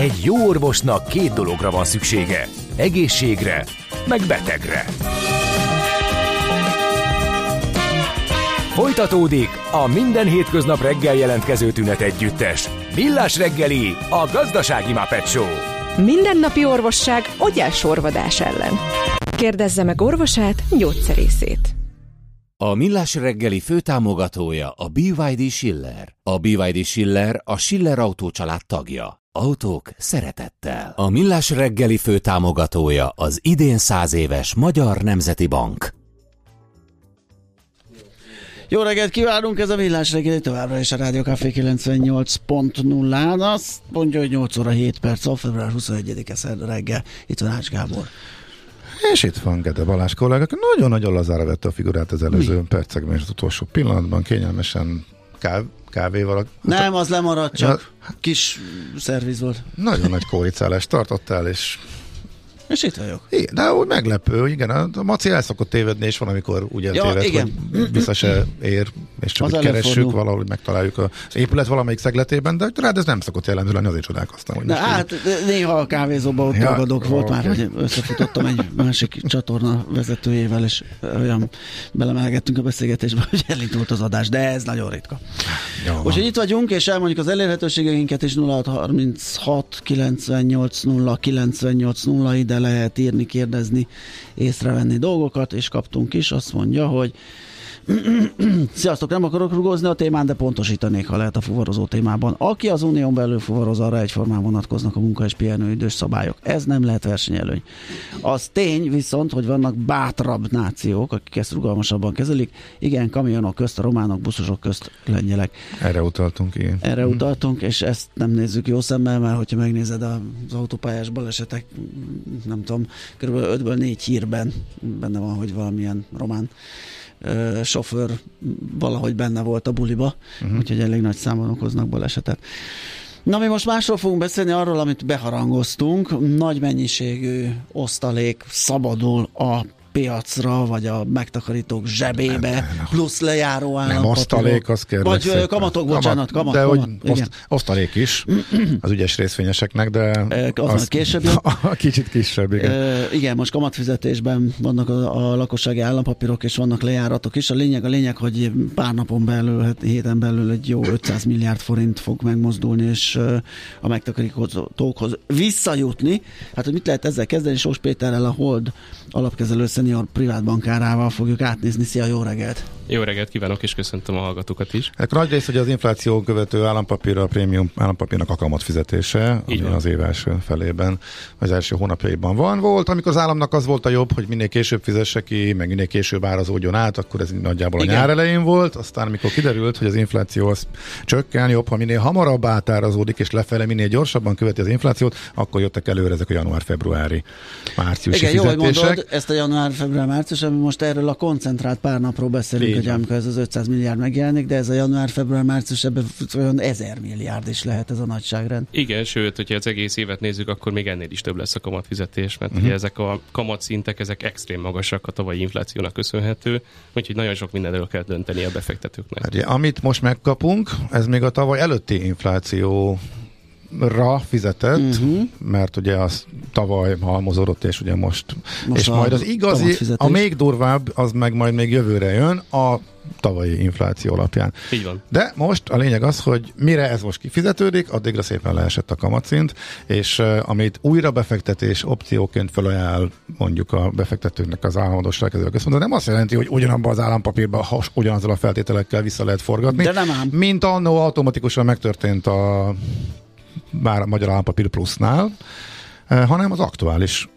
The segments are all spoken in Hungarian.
Egy jó orvosnak két dologra van szüksége. Egészségre, meg betegre. Folytatódik a minden hétköznap reggel jelentkező tünet együttes. Millás reggeli, a gazdasági Muppet Show. Mindennapi orvosság sorvadás ellen. Kérdezze meg orvosát, gyógyszerészét. A Millás reggeli főtámogatója a BYD Schiller. A BYD Schiller a Schiller Autó család tagja. Autók szeretettel. A Millás reggeli főtámogatója az idén száz éves Magyar Nemzeti Bank. Jó reggelt kívánunk, ez a Millás reggeli továbbra is a Rádió Café 98.0-án. Azt mondja, hogy 8 óra 7 perc, a február 21-e szerda reggel. Itt van Ács Gábor. És itt van Gede Balázs kollega, nagyon-nagyon lazára vette a figurát az előző Mi? percekben és az utolsó pillanatban, kényelmesen káv, kávéval. Nem, az lemaradt, csak ja, kis szerviz volt. Nagyon nagy kóricálást tartottál, és és itt vagyok. Igen, de úgy meglepő, igen, a Maci el szokott tévedni, és van, amikor úgy ja, hogy vissza se ér, és csak hogy keressük, valahogy megtaláljuk az épület valamelyik szegletében, de rád ez nem szokott jellemző lenni, azért csodálkoztam. Hogy de hát így... néha a kávézóban ott ja, volt okay. már, hogy összefutottam egy másik csatorna vezetőjével, és olyan belemelgettünk a beszélgetésbe, hogy elindult az adás, de ez nagyon ritka. Úgyhogy itt vagyunk, és elmondjuk az elérhetőségeinket is 0636 98 0 98 0 ide lehet írni, kérdezni, észrevenni dolgokat, és kaptunk is, azt mondja, hogy Sziasztok, nem akarok rugozni a témán, de pontosítanék, ha lehet a fuvarozó témában. Aki az unión belül fuvaroz, arra egyformán vonatkoznak a munka és pihenőidős szabályok. Ez nem lehet versenyelőny. Az tény viszont, hogy vannak bátrabb nációk, akik ezt rugalmasabban kezelik. Igen, kamionok közt, a románok, buszosok közt, lengyelek. Erre utaltunk, igen. Erre hmm. utaltunk, és ezt nem nézzük jó szemmel, mert hogyha megnézed az autópályás balesetek, nem tudom, kb. 5-ből 4 hírben benne van, hogy valamilyen román sofőr valahogy benne volt a buliba, uh-huh. úgyhogy elég nagy számon okoznak balesetet. Na, mi most másról fogunk beszélni, arról, amit beharangoztunk. Nagy mennyiségű osztalék szabadul a piacra, vagy a megtakarítók zsebébe, nem, nem, plusz lejáró állampapírok. Nem, osztalék, az kell. Vagy kamatok, bocsánat, kamat. De kamat, hogy oszt, osztalék is az ügyes részvényeseknek, de az, az később. A, kicsit kisebb, igen. E, igen, most kamatfizetésben vannak a, a lakossági állampapírok, és vannak lejáratok is. A lényeg, a lényeg, hogy pár napon belül, hát héten belül egy jó 500 milliárd forint fog megmozdulni, és a megtakarítókhoz visszajutni. Hát, hogy mit lehet ezzel kezdeni? Sós Péterrel a Hold alapkezelő szenior privátbankárával fogjuk átnézni. Szia, jó reggelt! Jó reggelt kívánok, és köszöntöm a hallgatókat is. Hát nagy rész, hogy az infláció követő állampapír a prémium állampapírnak a kamat fizetése, Így ami az év első felében, az első hónapjaiban van. Volt, amikor az államnak az volt a jobb, hogy minél később fizesse ki, meg minél később árazódjon át, akkor ez nagyjából Igen. a nyár elején volt, aztán amikor kiderült, hogy az infláció az csökken, jobb, ha minél hamarabb átárazódik, és lefele minél gyorsabban követi az inflációt, akkor jöttek előre ezek a január-februári márciusi Igen, fizetések. Jó, mondod, ezt a január-február-március, ami most erről a koncentrált pár napról beszélünk, hogy amikor ez az 500 milliárd megjelenik, de ez a január-február-március ebben olyan 1000 milliárd is lehet ez a nagyságrend. Igen, sőt, hogyha az egész évet nézzük, akkor még ennél is több lesz a kamatfizetés, mert uh-huh. ugye ezek a kamatszintek, ezek extrém magasak a tavalyi inflációnak köszönhető, úgyhogy nagyon sok mindenről kell dönteni a befektetőknek. Hát, amit most megkapunk, ez még a tavaly előtti infláció ra fizetett, uh-huh. mert ugye az tavaly halmozódott, és ugye most, most és majd az igazi, a még durvább, az meg majd még jövőre jön, a tavalyi infláció alapján. Így van. De most a lényeg az, hogy mire ez most kifizetődik, addigra szépen leesett a kamatszint, és uh, amit újra befektetés opcióként felajánl mondjuk a befektetőknek az államadóság között, nem azt jelenti, hogy ugyanabban az állampapírban has, ugyanazzal a feltételekkel vissza lehet forgatni. De nem ám. Mint annó automatikusan megtörtént a bár a Magyar Állampapír Plusznál, eh, hanem az aktuális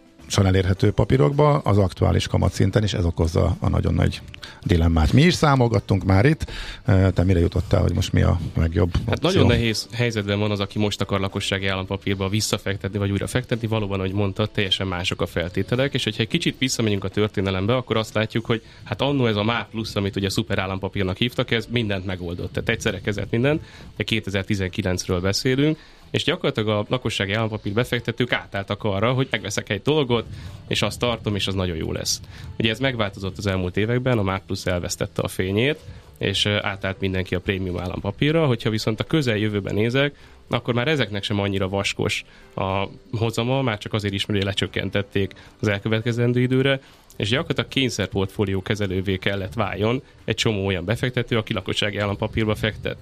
elérhető papírokba, az aktuális kamatszinten, és ez okozza a nagyon nagy dilemmát. Mi is számolgattunk már itt, eh, te mire jutottál, hogy most mi a legjobb Hát opció? nagyon nehéz helyzetben van az, aki most akar lakossági állampapírba visszafektetni, vagy újra fektetni, valóban, ahogy mondtad, teljesen mások a feltételek, és hogyha egy kicsit visszamegyünk a történelembe, akkor azt látjuk, hogy hát annó ez a MÁ plusz, amit ugye szuper állampapírnak hívtak, ez mindent megoldott. Tehát egyszerre kezelt mindent, de 2019-ről beszélünk, és gyakorlatilag a lakossági állampapír befektetők átálltak arra, hogy megveszek egy dolgot, és azt tartom, és az nagyon jó lesz. Ugye ez megváltozott az elmúlt években, a MÁP Plus elvesztette a fényét, és átállt mindenki a prémium állampapírra, hogyha viszont a közeljövőben nézek, akkor már ezeknek sem annyira vaskos a hozama, már csak azért is, mert lecsökkentették az elkövetkezendő időre, és gyakorlatilag kényszerportfólió kezelővé kellett váljon egy csomó olyan befektető, aki lakossági állampapírba fektet.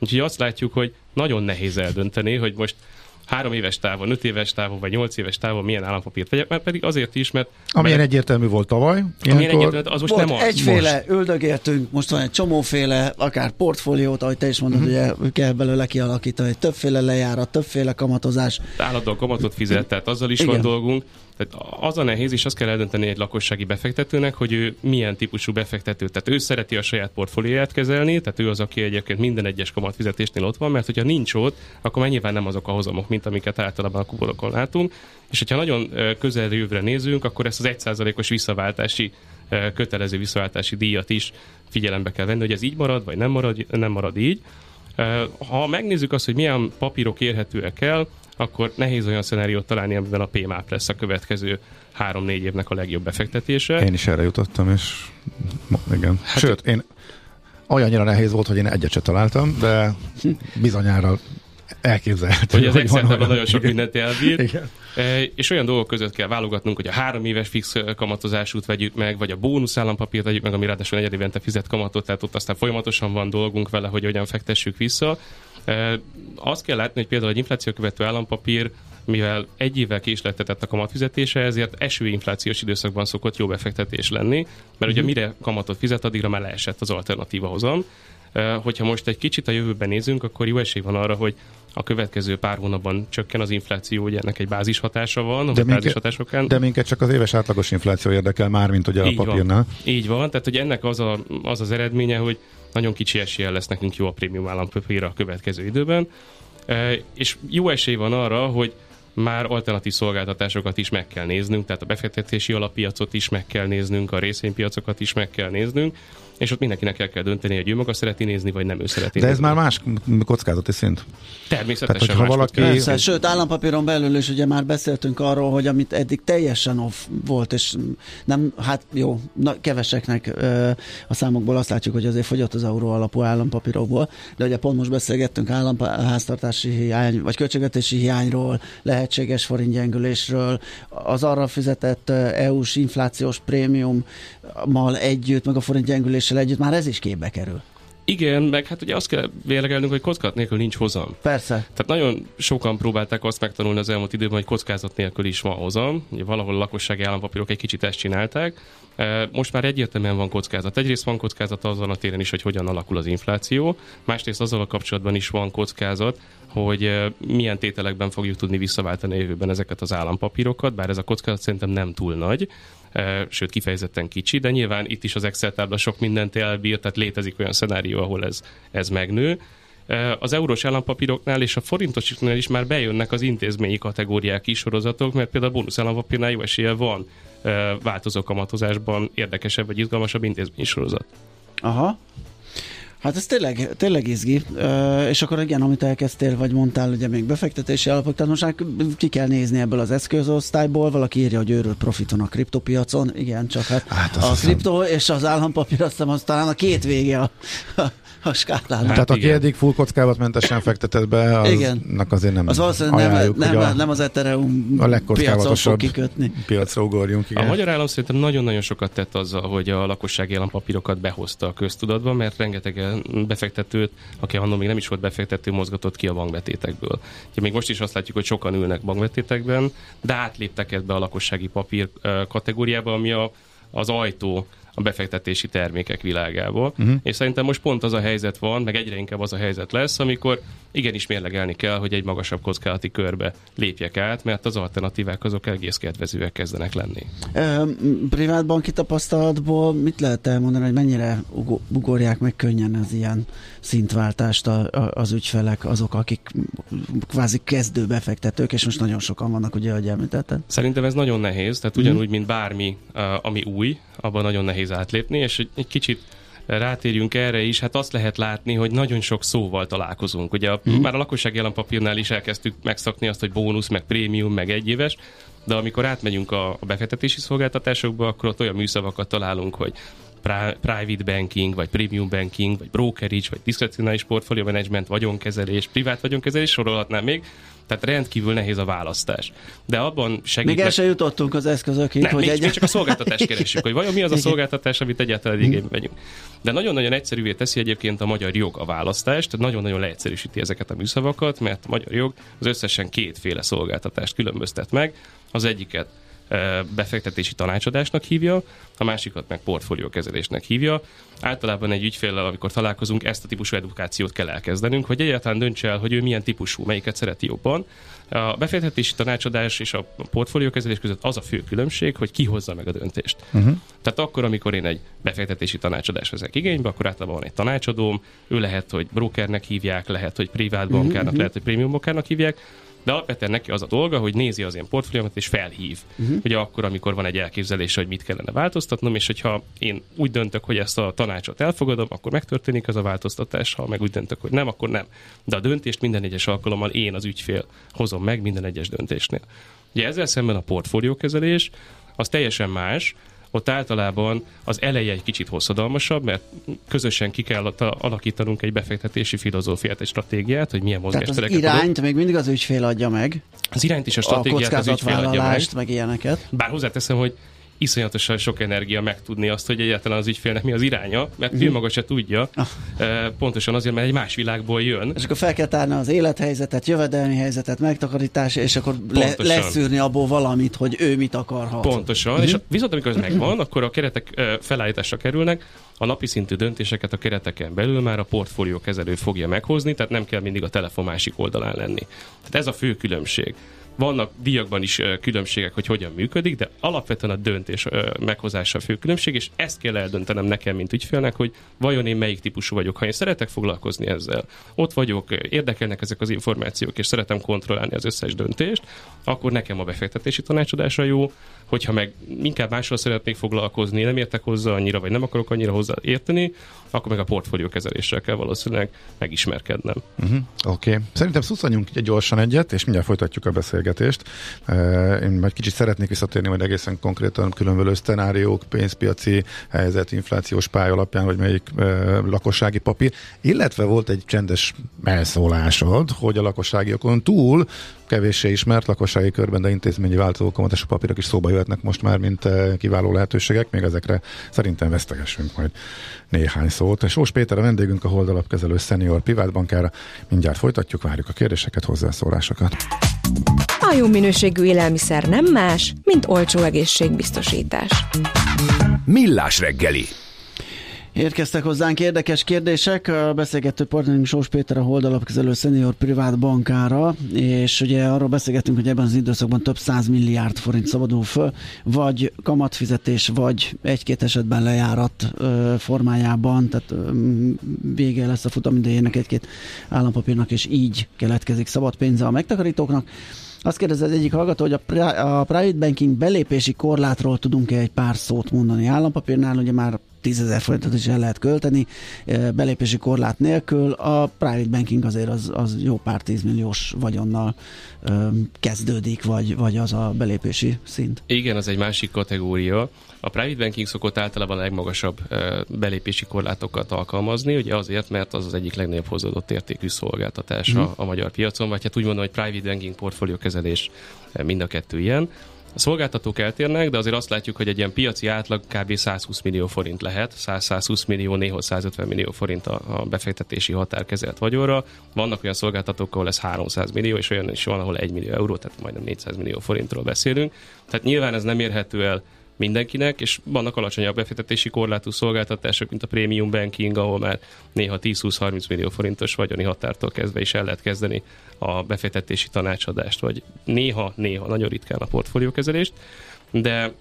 Úgyhogy azt látjuk, hogy nagyon nehéz eldönteni, hogy most három éves távon, öt éves távon, vagy nyolc éves távon milyen állampapírt vegyek, mert pedig azért is, mert... Amilyen mert, egyértelmű volt tavaly. Amilyen egyértelmű, az most volt nem az. egyféle, most. üldögéltünk, most van egy csomóféle, akár portfóliót, ahogy te is mondod, uh-huh. ugye kell belőle kialakítani, többféle lejárat, többféle kamatozás. Állandóan kamatot fizet, tehát azzal is Igen. van dolgunk. Tehát az a nehéz, és azt kell eldönteni egy lakossági befektetőnek, hogy ő milyen típusú befektető. Tehát ő szereti a saját portfólióját kezelni, tehát ő az, aki egyébként minden egyes kamatfizetésnél ott van, mert hogyha nincs ott, akkor már nyilván nem azok a hozamok, mint amiket általában a kuborokon látunk. És hogyha nagyon közel jövőre nézünk, akkor ezt az 1%-os visszaváltási kötelező visszaváltási díjat is figyelembe kell venni, hogy ez így marad, vagy nem marad, nem marad így. Ha megnézzük azt, hogy milyen papírok érhetőek el, akkor nehéz olyan szenáriót találni, amiben a PMAP lesz a következő három-négy évnek a legjobb befektetése. Én is erre jutottam, és igen. Hát Sőt, én olyannyira nehéz volt, hogy én egyet se találtam, de bizonyára elképzelhető. Hogy az excel nagyon sok mindent elbír. Igen. E, és olyan dolgok között kell válogatnunk, hogy a három éves fix kamatozásút vegyük meg, vagy a bónusz állampapírt vegyük meg, ami ráadásul egy évente fizet kamatot, tehát ott aztán folyamatosan van dolgunk vele, hogy hogyan fektessük vissza. Azt kell látni, hogy például egy infláció követő állampapír, mivel egy évvel késleltetett a kamatfizetése, ezért esőinflációs időszakban szokott jó befektetés lenni, mert uh-huh. ugye mhm. mire kamatot fizet, addigra már leesett az alternatíva hozam. Hogyha most egy kicsit a jövőben nézünk, akkor jó esély van arra, hogy a következő pár hónapban csökken az infláció, ugye ennek egy bázis hatása van, de, minket, de minket csak az éves átlagos infláció érdekel már, mint ugye Így a papírnál. Van. Így van, tehát hogy ennek az, a, az az eredménye, hogy nagyon kicsi esélye lesz nekünk jó a prémium állampapírra a következő időben, e, és jó esély van arra, hogy már alternatív szolgáltatásokat is meg kell néznünk, tehát a befektetési alappiacot is meg kell néznünk, a részvénypiacokat is meg kell néznünk, és ott mindenkinek el kell dönteni, hogy ő maga szereti nézni, vagy nem ő szereti De ez nézni. már más kockázati szint? Természetesen Tehát, más valaki... Persze, sőt, állampapíron belül is ugye már beszéltünk arról, hogy amit eddig teljesen off volt, és nem, hát jó, na, keveseknek ö, a számokból azt látjuk, hogy azért fogyott az euró alapú állampapírokból, de ugye pont most beszélgettünk állampáztartási hiány, vagy költségvetési hiányról, lehetséges forintgyengülésről, az arra fizetett EU-s inflációs prémiummal együtt, meg a forintgyengülés fizetéssel együtt már ez is képbe kerül. Igen, meg hát ugye azt kell vélegelnünk, hogy kockázat nélkül nincs hozam. Persze. Tehát nagyon sokan próbálták azt megtanulni az elmúlt időben, hogy kockázat nélkül is van hozam. Ugye valahol a lakossági állampapírok egy kicsit ezt csinálták. E, most már egyértelműen van kockázat. Egyrészt van kockázat azon a téren is, hogy hogyan alakul az infláció, másrészt azzal a kapcsolatban is van kockázat, hogy e, milyen tételekben fogjuk tudni visszaváltani a jövőben ezeket az állampapírokat, bár ez a kockázat szerintem nem túl nagy sőt kifejezetten kicsi, de nyilván itt is az Excel tábla sok mindent elbír, tehát létezik olyan szenárió, ahol ez, ez megnő. Az eurós állampapíroknál és a forintosoknál is már bejönnek az intézményi kategóriák sorozatok, mert például a bónusz állampapírnál jó esélye van változó kamatozásban érdekesebb vagy izgalmasabb intézményi sorozat. Aha. Hát ez tényleg, tényleg izgi. Uh, és akkor igen, amit elkezdtél, vagy mondtál, ugye még befektetési alapok, tehát most már ki kell nézni ebből az eszközosztályból, valaki írja, hogy őről profiton a kriptopiacon, igen, csak hát, hát a kripto és az állampapír, azt hiszem, az talán a két vége a, a a skálán. Hát Tehát aki eddig full mentesen fektetett be, az, igen. azért nem Az valószínűleg nem, nem, a, nem az Ethereum a legkockázatosabb kikötni. piacra ugorjunk. Igen. A magyar állam szerintem nagyon-nagyon sokat tett azzal, hogy a lakossági állampapírokat behozta a köztudatba, mert rengeteg befektetőt, aki annól még nem is volt befektető, mozgatott ki a bankbetétekből. Ugye még most is azt látjuk, hogy sokan ülnek bankbetétekben, de átléptek ebbe a lakossági papír kategóriába, ami a, az ajtó a befektetési termékek világából. Uh-huh. És szerintem most pont az a helyzet van, meg egyre inkább az a helyzet lesz, amikor igenis mérlegelni kell, hogy egy magasabb kockázati körbe lépjek át, mert az alternatívák azok egész kedvezőek kezdenek lenni. privát banki tapasztalatból mit lehet elmondani, hogy mennyire ugorják meg könnyen az ilyen szintváltást a, a, az ügyfelek, azok, akik kvázi kezdő befektetők, és most nagyon sokan vannak, ugye, ahogy említetted? Szerintem ez nagyon nehéz, tehát ugyanúgy, uh-huh. mint bármi, ami új, abban nagyon nehéz átlépni, és egy kicsit rátérjünk erre is, hát azt lehet látni, hogy nagyon sok szóval találkozunk. Ugye a, mm. már a lakossági állampapírnál is elkezdtük megszakni azt, hogy bónusz, meg prémium, meg egyéves, de amikor átmegyünk a, a befektetési szolgáltatásokba, akkor ott olyan műszavakat találunk, hogy private banking, vagy premium banking, vagy brokerage, vagy diszkrecionális portfolio management, vagyonkezelés, privát vagyonkezelés, sorolhatnám még. Tehát rendkívül nehéz a választás. De abban segít. Még el sem jutottunk az eszközökig, nem, hogy még, egy... még csak a szolgáltatást keresünk, hogy vajon mi az a szolgáltatás, amit egyáltalán igénybe vegyünk. De nagyon-nagyon egyszerűvé teszi egyébként a magyar jog a választást, nagyon-nagyon leegyszerűsíti ezeket a műszavakat, mert a magyar jog az összesen kétféle szolgáltatást különböztet meg. Az egyiket befektetési tanácsadásnak hívja, a másikat meg portfóliókezelésnek hívja. Általában egy ügyféllel, amikor találkozunk, ezt a típusú edukációt kell elkezdenünk, hogy egyáltalán döntse el, hogy ő milyen típusú, melyiket szereti jobban. A befektetési tanácsadás és a portfóliókezelés között az a fő különbség, hogy ki hozza meg a döntést. Uh-huh. Tehát akkor, amikor én egy befektetési tanácsadást vezek igénybe, akkor általában van egy tanácsadóm, ő lehet, hogy brokernek hívják, lehet, hogy privát bankárnak, uh-huh. lehet, hogy prémium bankárnak hívják, de alapvetően neki az a dolga, hogy nézi az én portfóliómat és felhív. Uh-huh. Ugye akkor, amikor van egy elképzelése, hogy mit kellene változtatnom, és hogyha én úgy döntök, hogy ezt a tanácsot elfogadom, akkor megtörténik ez a változtatás, ha meg úgy döntök, hogy nem, akkor nem. De a döntést minden egyes alkalommal én az ügyfél hozom meg minden egyes döntésnél. Ugye ezzel szemben a portfóliókezelés az teljesen más, ott általában az eleje egy kicsit hosszadalmasabb, mert közösen ki kell alakítanunk egy befektetési filozófiát, egy stratégiát, hogy milyen mozgástereket Tehát az irányt még mindig az ügyfél adja meg. Az irányt is a stratégiát a az ügyfél adja meg. meg ilyeneket. Bár hozzáteszem, hogy iszonyatosan sok energia megtudni azt, hogy egyáltalán az ügyfélnek mi az iránya, mert uh-huh. ő maga se tudja, ah. pontosan azért, mert egy más világból jön. És akkor fel kell tárni az élethelyzetet, jövedelmi helyzetet, megtakarítás, és akkor le, leszűrni abból valamit, hogy ő mit akarhat. Pontosan, uh-huh. és viszont amikor ez megvan, akkor a keretek felállításra kerülnek, a napi szintű döntéseket a kereteken belül már a portfólió kezelő fogja meghozni, tehát nem kell mindig a telefon másik oldalán lenni. Tehát ez a fő különbség. Vannak díjakban is különbségek, hogy hogyan működik, de alapvetően a döntés meghozása a fő különbség, és ezt kell eldöntenem nekem, mint ügyfélnek, hogy vajon én melyik típusú vagyok. Ha én szeretek foglalkozni ezzel, ott vagyok, érdekelnek ezek az információk, és szeretem kontrollálni az összes döntést, akkor nekem a befektetési tanácsadásra jó, hogyha meg inkább mással szeretnék foglalkozni, nem értek hozzá annyira, vagy nem akarok annyira hozzá érteni, akkor meg a portfólió kezeléssel kell valószínűleg megismerkednem. Uh-huh. Oké. Okay. Szerintem szuszanyunk gyorsan egyet, és mindjárt folytatjuk a beszélgetést. Én majd kicsit szeretnék visszatérni majd egészen konkrétan különböző szcenáriók, pénzpiaci helyzet, inflációs pály alapján, hogy melyik lakossági papír. Illetve volt egy csendes elszólásod, hogy a lakossági okon túl kevéssé ismert lakossági körben, de intézményi változókomat és a papírok is szóba jöhetnek most már, mint kiváló lehetőségek. Még ezekre szerintem vesztegessünk majd néhány szót. És Sós Péter a vendégünk, a Holdalapkezelő Senior privátbankára. Mindjárt folytatjuk, várjuk a kérdéseket, hozzászólásokat. A jó minőségű élelmiszer nem más, mint olcsó egészségbiztosítás. Millás reggeli Érkeztek hozzánk érdekes kérdések. A beszélgető partnerünk Sós Péter a Holdalapkezelő Senior Privát Bankára, és ugye arról beszélgettünk, hogy ebben az időszakban több száz milliárd forint szabadul föl, vagy kamatfizetés, vagy egy-két esetben lejárat formájában, tehát ö, vége lesz a futamidejének egy-két állampapírnak, és így keletkezik szabad pénze a megtakarítóknak. Azt kérdezi az egyik hallgató, hogy a private banking belépési korlátról tudunk-e egy pár szót mondani. Állampapírnál ugye már 10 ezer forintot is el lehet költeni belépési korlát nélkül. A private banking azért az, az jó pár tízmilliós vagyonnal kezdődik, vagy, vagy az a belépési szint. Igen, az egy másik kategória. A private banking szokott általában a legmagasabb belépési korlátokat alkalmazni, ugye azért, mert az az egyik legnagyobb hozzáadott értékű szolgáltatás mm. a, magyar piacon, vagy hát úgy mondom, hogy private banking portfóliókezelés mind a kettő ilyen. A szolgáltatók eltérnek, de azért azt látjuk, hogy egy ilyen piaci átlag kb. 120 millió forint lehet, 100-120 millió, néha 150 millió forint a, a befektetési határ kezelt vagyonra. Vannak olyan szolgáltatók, ahol ez 300 millió, és olyan is van, ahol 1 millió euró, tehát majdnem 400 millió forintról beszélünk. Tehát nyilván ez nem érhető el mindenkinek, és vannak alacsonyabb befektetési korlátú szolgáltatások, mint a premium banking, ahol már néha 10-20-30 millió forintos vagyoni határtól kezdve is el lehet kezdeni a befektetési tanácsadást, vagy néha-néha, nagyon ritkán a portfóliókezelést, de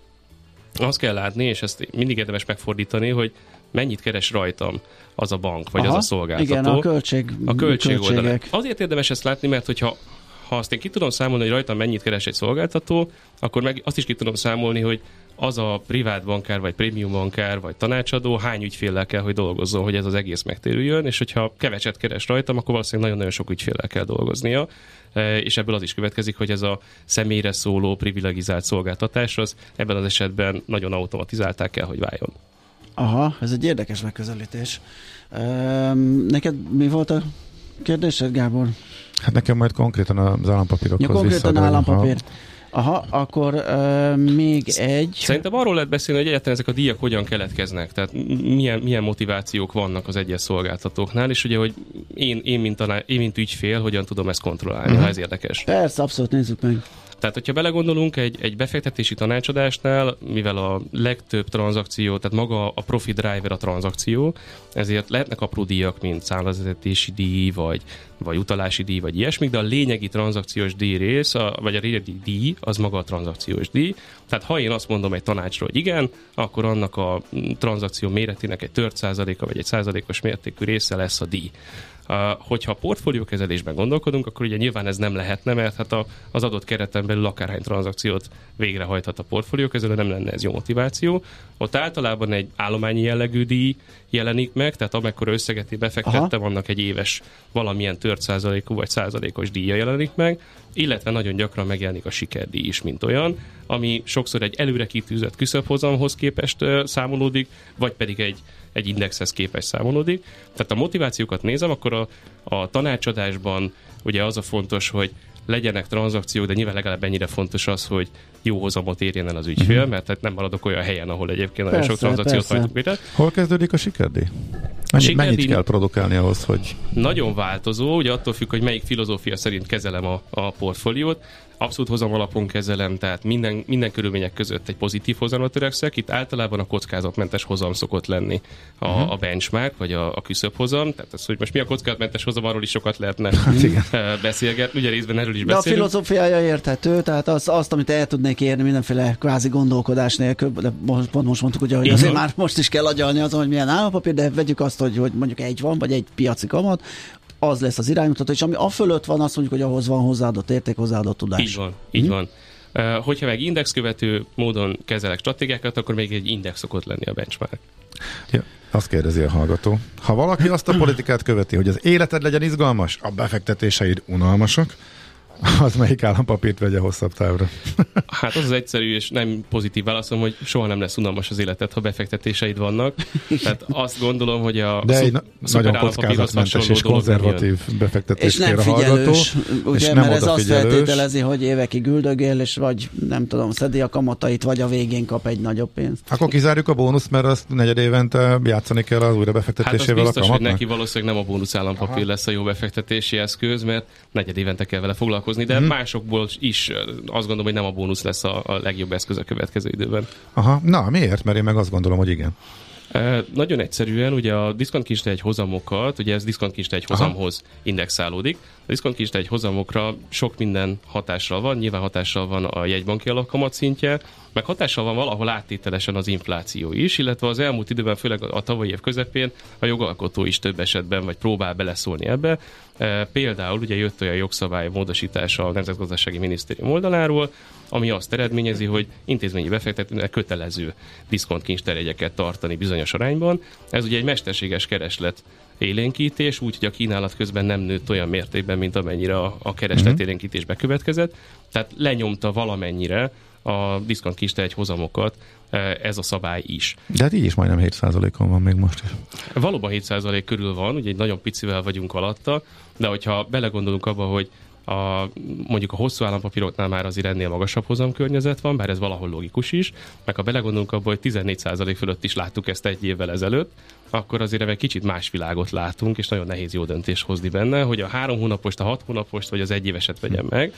azt kell látni, és ezt mindig érdemes megfordítani, hogy mennyit keres rajtam az a bank, vagy Aha, az a szolgáltató. Igen, a költség, a költség oldalán. Azért érdemes ezt látni, mert hogyha ha azt én ki tudom számolni, hogy rajtam mennyit keres egy szolgáltató, akkor meg azt is ki tudom számolni, hogy az a privát bankár, vagy prémium bankár, vagy tanácsadó hány ügyféllel kell, hogy dolgozzon, hogy ez az egész megtérüljön, és hogyha keveset keres rajtam, akkor valószínűleg nagyon-nagyon sok ügyféllel kell dolgoznia, e, és ebből az is következik, hogy ez a személyre szóló privilegizált szolgáltatás, az ebben az esetben nagyon automatizálták kell, hogy váljon. Aha, ez egy érdekes megközelítés. Um, neked mi volt a kérdésed, Gábor? Hát nekem majd konkrétan az állampapírokhoz ja, konkrétan állampapír. Ha Aha, akkor uh, még egy. Szerintem arról lehet beszélni, hogy egyáltalán ezek a díjak hogyan keletkeznek, tehát milyen, milyen motivációk vannak az egyes szolgáltatóknál, és ugye, hogy én, én, mint, taná, én mint ügyfél, hogyan tudom ezt kontrollálni, uh-huh. ha ez érdekes. Persze, abszolút nézzük meg. Tehát, hogyha belegondolunk egy, egy befektetési tanácsadásnál, mivel a legtöbb tranzakció, tehát maga a profit driver a tranzakció, ezért lehetnek apró díjak, mint számlazetési díj, vagy, vagy utalási díj, vagy ilyesmik, de a lényegi tranzakciós díj rész, a, vagy a lényegi díj, az maga a tranzakciós díj. Tehát ha én azt mondom egy tanácsról, hogy igen, akkor annak a tranzakció méretének egy tört százaléka, vagy egy százalékos mértékű része lesz a díj. Hogyha portfóliókezelésben gondolkodunk, akkor ugye nyilván ez nem lehetne, mert hát a, az adott kereten belül akárhány tranzakciót végrehajthat a portfóliókezelő, nem lenne ez jó motiváció. Ott általában egy állományi jellegű díj jelenik meg, tehát amekkor összeget befektettem, Aha. annak egy éves valamilyen tört százalékú vagy százalékos díja jelenik meg, illetve nagyon gyakran megjelenik a sikerdíj is, mint olyan, ami sokszor egy előre kitűzött küszöbhozamhoz képest számolódik, vagy pedig egy egy indexhez képes számolódik. Tehát a motivációkat nézem, akkor a, a tanácsadásban ugye az a fontos, hogy legyenek tranzakciók, de nyilván legalább ennyire fontos az, hogy jó hozamot érjen el az ügyfél, uh-huh. mert tehát nem maradok olyan helyen, ahol egyébként nagyon sok tranzakciót hajtunk. Hol kezdődik a sikerdíj? Mennyi, mennyit kell produkálni ahhoz, hogy... Nagyon változó, ugye attól függ, hogy melyik filozófia szerint kezelem a, a portfóliót abszolút hozam alapon kezelem, tehát minden, minden körülmények között egy pozitív hozamra törekszek. Itt általában a kockázatmentes hozam szokott lenni a, uh-huh. a benchmark, vagy a, a küszöbb hozam. Tehát az, hogy most mi a kockázatmentes hozam, arról is sokat lehetne hát beszélgetni. Ugye részben erről is De beszélünk. a filozófiája érthető, tehát az, azt, amit el tudnék érni mindenféle kvázi gondolkodás nélkül, de most, pont most mondtuk, ugye, hogy azért már most is kell agyalni azon, hogy milyen állampapír, de vegyük azt, hogy, hogy mondjuk egy van, vagy egy piaci kamat, az lesz az iránymutató, és ami a fölött van, azt mondjuk, hogy ahhoz van hozzáadott érték, hozzáadott tudás. Így van, így hm? van. Uh, hogyha meg indexkövető módon kezelek stratégiákat, akkor még egy index szokott lenni a benchmark. Ja, azt kérdezi a hallgató. Ha valaki azt a politikát követi, hogy az életed legyen izgalmas, a befektetéseid unalmasak, az melyik állampapírt vegye hosszabb távra? Hát az az egyszerű és nem pozitív válaszom, hogy soha nem lesz unalmas az életed, ha befektetéseid vannak. Tehát azt gondolom, hogy a De egy nagyon kockázatmentes és konzervatív befektetésére hallgató. Ugye, és nem mert ez azt feltételezi, hogy évekig üldögél, és vagy nem tudom, szedi a kamatait, vagy a végén kap egy nagyobb pénzt. Akkor kizárjuk a bónuszt, mert azt negyed évente játszani kell az újra befektetésével hát az biztos, a kamatnak? hogy neki valószínűleg nem a bónusz állampapír Aha. lesz a jó befektetési eszköz, mert negyed évente kell vele foglalkozni foglalkozni, de hmm. másokból is azt gondolom, hogy nem a bónusz lesz a, a legjobb eszköz a következő időben. Aha, na miért? Mert én meg azt gondolom, hogy igen. Nagyon egyszerűen, ugye a diszkontkincste egy hozamokat, ugye ez diszkontkincste egy hozamhoz Aha. indexálódik. A diszkontkincste egy hozamokra sok minden hatással van, nyilván hatással van a jegybanki alapkamat szintje, meg hatással van valahol áttételesen az infláció is, illetve az elmúlt időben, főleg a tavalyi év közepén a jogalkotó is több esetben vagy próbál beleszólni ebbe. E, például ugye jött olyan jogszabály módosítása a Nemzetgazdasági Minisztérium oldaláról, ami azt eredményezi, hogy intézményi befektetőnek kötelező diszkontkincsterjegyeket tartani bizonyos arányban. Ez ugye egy mesterséges kereslet élénkítés, úgyhogy a kínálat közben nem nőtt olyan mértékben, mint amennyire a, a kereslet uh-huh. élénkítés bekövetkezett. Tehát lenyomta valamennyire a diszkont egy hozamokat e, ez a szabály is. De hát így is majdnem 7%-on van még most is. Valóban 7% körül van, ugye egy nagyon picivel vagyunk alatta, de hogyha belegondolunk abba, hogy a, mondjuk a hosszú állampapíroknál már azért ennél magasabb hozamkörnyezet van, bár ez valahol logikus is, meg ha belegondolunk abba, hogy 14% fölött is láttuk ezt egy évvel ezelőtt, akkor azért egy kicsit más világot látunk, és nagyon nehéz jó döntés hozni benne, hogy a három hónapost, a hat hónapost, vagy az egy éveset vegyem meg.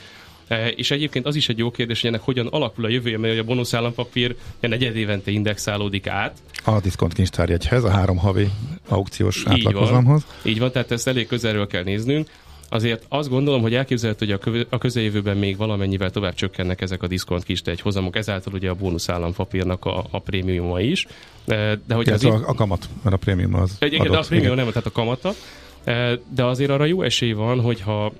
E, és egyébként az is egy jó kérdés, hogy ennek hogyan alakul a jövője, mert a bónusz állampapír negyed évente indexálódik át. A diszkont kincstárjegyhez, a három havi aukciós átlaghozamhoz. Így van, tehát ezt elég közelről kell néznünk. Azért azt gondolom, hogy elképzelhető, hogy a közeljövőben még valamennyivel tovább csökkennek ezek a diszkont kis egy hozamok, ezáltal ugye a bónusz állampapírnak a, a prémiuma is. De, de hogy az a, a kamat, mert a prémium az Igen, adott, de a prémium nem, tehát a kamata. De azért arra jó esély van, hogyha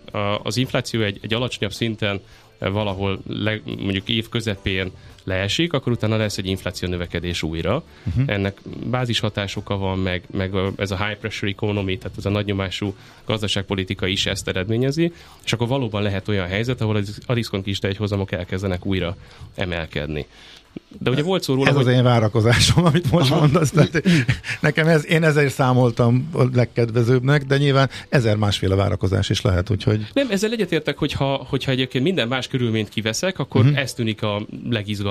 az infláció egy, egy alacsonyabb szinten valahol le, mondjuk év közepén leesik, akkor utána lesz egy infláció növekedés újra. Uh-huh. Ennek bázis hatásoka van, meg, meg ez a high pressure economy, tehát ez a nagynyomású gazdaságpolitika is ezt eredményezi, és akkor valóban lehet olyan helyzet, ahol a diszkont egy hozamok elkezdenek újra emelkedni. De ugye volt szó róla, Ez hogy... az én várakozásom, amit most Aha. mondasz. Tehát nekem ez, én ezért számoltam a legkedvezőbbnek, de nyilván ezer másféle várakozás is lehet, úgyhogy... Nem, ezzel egyetértek, hogyha, hogyha egyébként minden más körülményt kiveszek, akkor uh-huh. ez tűnik a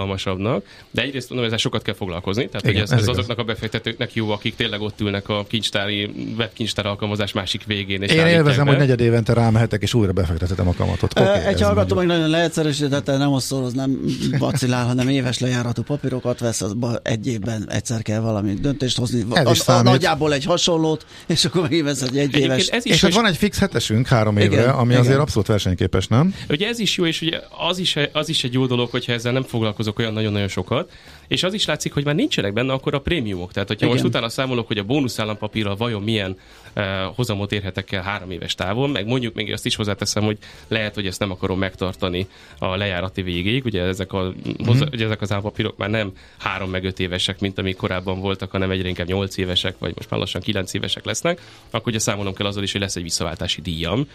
legizgalmasabbnak, de egyrészt mondom, ezzel sokat kell foglalkozni, tehát Igen, hogy ez, ez, ez azoknak a befektetőknek jó, akik tényleg ott ülnek a kincstári, webkincstár alkalmazás másik végén. És én élvezem, be. hogy negyed évente rámehetek, és újra befektethetem a kamatot. Okay, egy hallgató meg nagyon leegyszerűsítette, nem osztoroz, nem vacilál, hanem éves lejáratú papírokat vesz, az egy évben egyszer kell valami döntést hozni. Ez is a, nagyjából egy hasonlót, és akkor megvesz egy egy éves. Ez is és hogy van egy fix hetesünk három évre, igen, ami igen. azért abszolút versenyképes, nem? Ugye ez is jó, és ugye az is, az is egy jó dolog, hogyha ezzel nem foglalkozok olyan nagyon-nagyon sokat, és az is látszik, hogy már nincsenek benne akkor a prémiumok. Tehát, hogyha Igen. most utána számolok, hogy a bónuszállampapírral vajon milyen hozamot érhetek el három éves távon, meg mondjuk még azt is hozzáteszem, hogy lehet, hogy ezt nem akarom megtartani a lejárati végéig. Ugye ezek, a, mm-hmm. hozzá, ugye ezek az állampapírok már nem három meg öt évesek, mint amik korábban voltak, hanem egyre inkább nyolc évesek, vagy most már lassan kilenc évesek lesznek, akkor ugye számolom kell azzal is, hogy lesz egy visszaváltási díjam,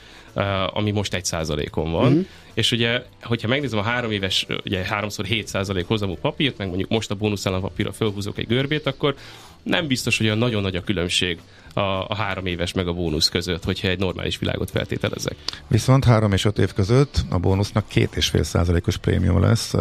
ami most egy százalékon van. Mm-hmm. És ugye, hogyha megnézem a három éves, ugye háromszor 7 százalék hozamú papírt, meg mondjuk most a bónuszállampapírra fölhúzok egy görbét, akkor nem biztos, hogy olyan nagyon nagy a különbség a, a három éves meg a bónusz között, hogyha egy normális világot feltételezek. Viszont három és öt év között a bónusznak két és fél százalékos prémium lesz.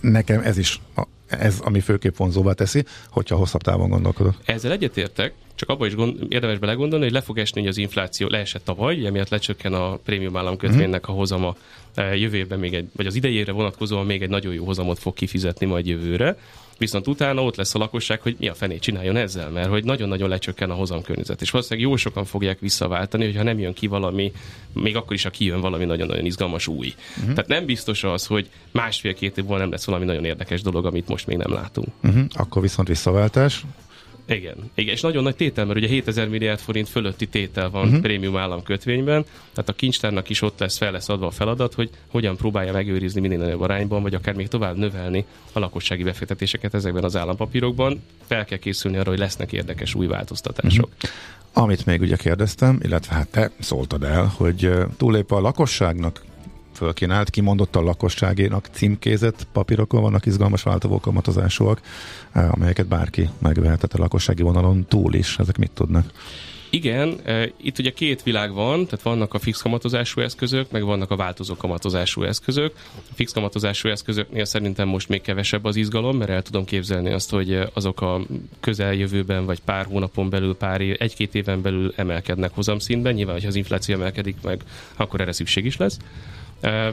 Nekem ez is ez, ami főképp vonzóvá teszi, hogyha hosszabb távon gondolkodok. Ezzel egyetértek, csak abban is gond, érdemes belegondolni, hogy le fog esni, hogy az infláció leesett tavaly, emiatt lecsökken a prémium államkötvénynek a hozama jövő évben még egy, vagy az idejére vonatkozóan még egy nagyon jó hozamot fog kifizetni majd jövőre viszont utána ott lesz a lakosság, hogy mi a fenét csináljon ezzel, mert hogy nagyon-nagyon lecsökken a hozamkörnyezet. És valószínűleg jó sokan fogják visszaváltani, hogyha nem jön ki valami, még akkor is, ha kijön valami nagyon-nagyon izgalmas új. Uh-huh. Tehát nem biztos az, hogy másfél-két évvel nem lesz valami nagyon érdekes dolog, amit most még nem látunk. Uh-huh. Akkor viszont visszaváltás. Igen, igen, és nagyon nagy tétel, mert ugye 7000 milliárd forint fölötti tétel van uh-huh. prémium államkötvényben, tehát a kincstárnak is ott lesz, fel lesz adva a feladat, hogy hogyan próbálja megőrizni minél nagyobb arányban, vagy akár még tovább növelni a lakossági befektetéseket ezekben az állampapírokban. Fel kell készülni arra, hogy lesznek érdekes új változtatások. Uh-huh. Amit még ugye kérdeztem, illetve hát te szóltad el, hogy túlép a lakosságnak fölkínált, a lakosságénak címkézett papírokon vannak izgalmas változó kamatozásúak, eh, amelyeket bárki megvehetett a lakossági vonalon túl is. Ezek mit tudnak? Igen, e, itt ugye két világ van, tehát vannak a fix kamatozású eszközök, meg vannak a változó kamatozású eszközök. A fix kamatozású eszközöknél szerintem most még kevesebb az izgalom, mert el tudom képzelni azt, hogy azok a közeljövőben, vagy pár hónapon belül, pár év, egy-két éven belül emelkednek hozamszintben. Nyilván, hogyha az infláció emelkedik meg, akkor erre szükség is lesz.